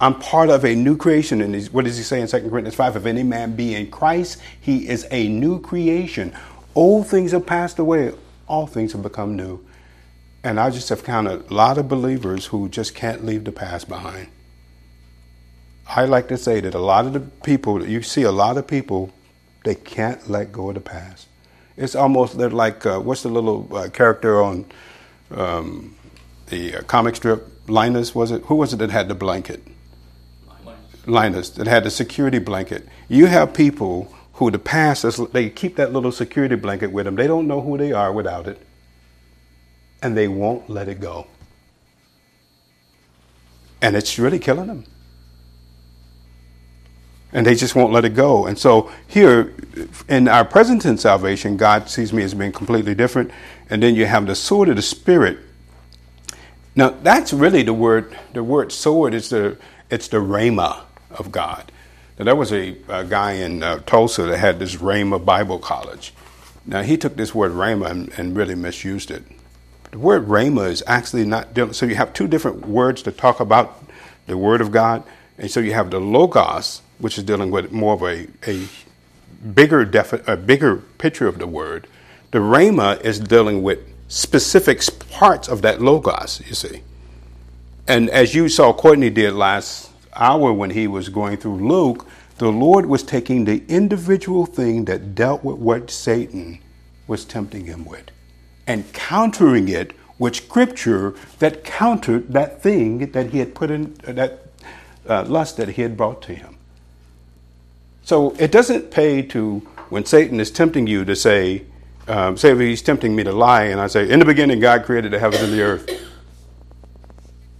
I'm part of a new creation. And what does he say in 2 Corinthians 5? If any man be in Christ, he is a new creation. Old things have passed away, all things have become new. And I just have counted a lot of believers who just can't leave the past behind. I like to say that a lot of the people, you see a lot of people, they can't let go of the past. It's almost they're like, uh, what's the little uh, character on um, the uh, comic strip Linus was it? Who was it that had the blanket? Linus. Linus that had the security blanket. You have people who the past is, they keep that little security blanket with them. They don't know who they are without it, and they won't let it go. And it's really killing them. And they just won't let it go. And so here, in our present in salvation, God sees me as being completely different. And then you have the sword of the Spirit, now that's really the word. The word sword is the it's the rhema of God. Now there was a, a guy in uh, Tulsa that had this Rhema Bible College. Now he took this word rhema and, and really misused it. The word rhema is actually not so. You have two different words to talk about the word of God, and so you have the logos, which is dealing with more of a, a bigger defi- a bigger picture of the word. The rhema is dealing with specific parts of that logos, you see. And as you saw Courtney did last hour when he was going through Luke, the Lord was taking the individual thing that dealt with what Satan was tempting him with and countering it with scripture that countered that thing that he had put in, that uh, lust that he had brought to him. So it doesn't pay to, when Satan is tempting you, to say, um, say if he's tempting me to lie, and I say, in the beginning, God created the heavens and the earth.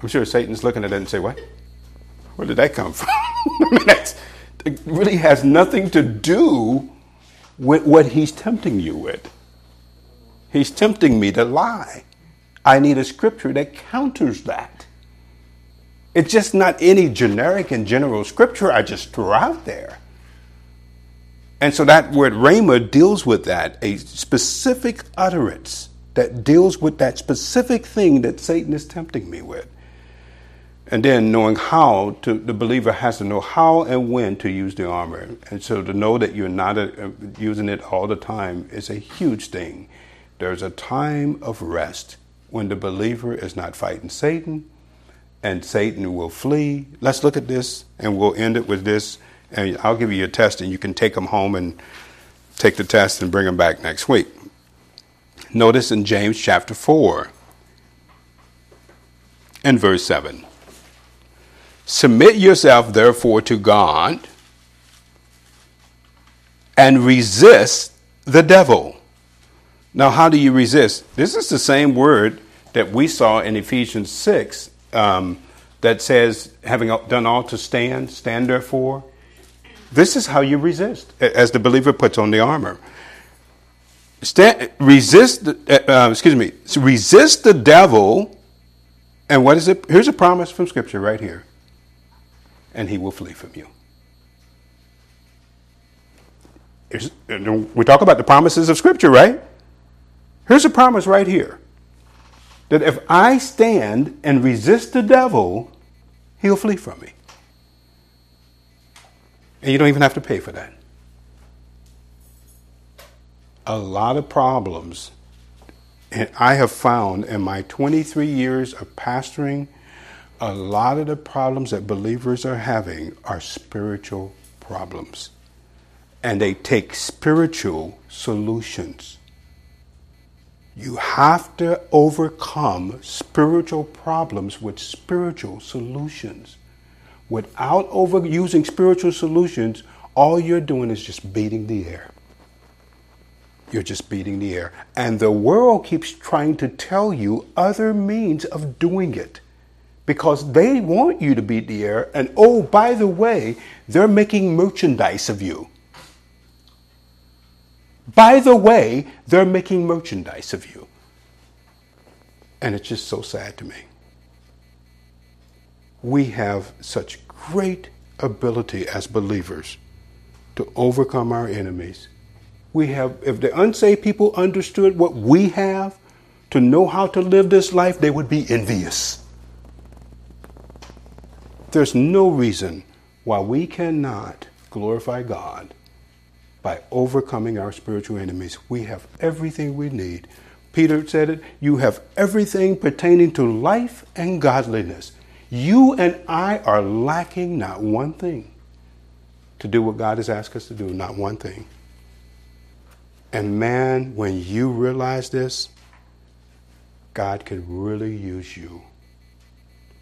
I'm sure Satan's looking at it and say, what? Where did that come from? I mean, that's, it really has nothing to do with what he's tempting you with. He's tempting me to lie. I need a scripture that counters that. It's just not any generic and general scripture I just throw out there. And so that word rhema deals with that, a specific utterance that deals with that specific thing that Satan is tempting me with. And then knowing how to, the believer has to know how and when to use the armor. And so to know that you're not a, uh, using it all the time is a huge thing. There's a time of rest when the believer is not fighting Satan and Satan will flee. Let's look at this and we'll end it with this. And I'll give you a test and you can take them home and take the test and bring them back next week. Notice in James chapter 4 and verse 7. Submit yourself, therefore, to God and resist the devil. Now, how do you resist? This is the same word that we saw in Ephesians 6 um, that says, having done all to stand, stand therefore. This is how you resist, as the believer puts on the armor. Stand, resist, uh, uh, excuse me, resist the devil. And what is it? Here's a promise from Scripture right here. And he will flee from you. we talk about the promises of Scripture, right? Here's a promise right here that if I stand and resist the devil, he'll flee from me. And you don't even have to pay for that. A lot of problems, and I have found in my 23 years of pastoring, a lot of the problems that believers are having are spiritual problems. And they take spiritual solutions. You have to overcome spiritual problems with spiritual solutions. Without overusing spiritual solutions, all you're doing is just beating the air. You're just beating the air. And the world keeps trying to tell you other means of doing it because they want you to beat the air. And oh, by the way, they're making merchandise of you. By the way, they're making merchandise of you. And it's just so sad to me. We have such great ability as believers to overcome our enemies. We have, if the unsaved people understood what we have to know how to live this life, they would be envious. There's no reason why we cannot glorify God by overcoming our spiritual enemies. We have everything we need. Peter said it you have everything pertaining to life and godliness. You and I are lacking not one thing to do what God has asked us to do, not one thing. And man, when you realize this, God can really use you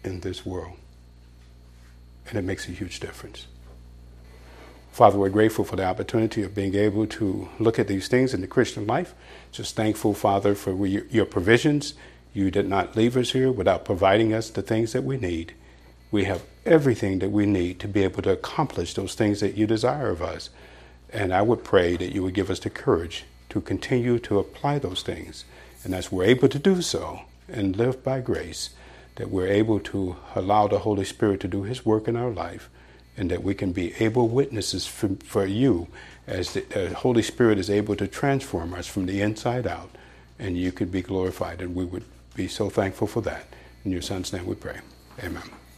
in this world. And it makes a huge difference. Father, we're grateful for the opportunity of being able to look at these things in the Christian life. Just thankful, Father, for your provisions. You did not leave us here without providing us the things that we need. We have everything that we need to be able to accomplish those things that you desire of us. And I would pray that you would give us the courage to continue to apply those things. And as we're able to do so and live by grace, that we're able to allow the Holy Spirit to do His work in our life and that we can be able witnesses for, for you as the uh, Holy Spirit is able to transform us from the inside out, and you could be glorified. And we would be so thankful for that. In your Son's name we pray. Amen.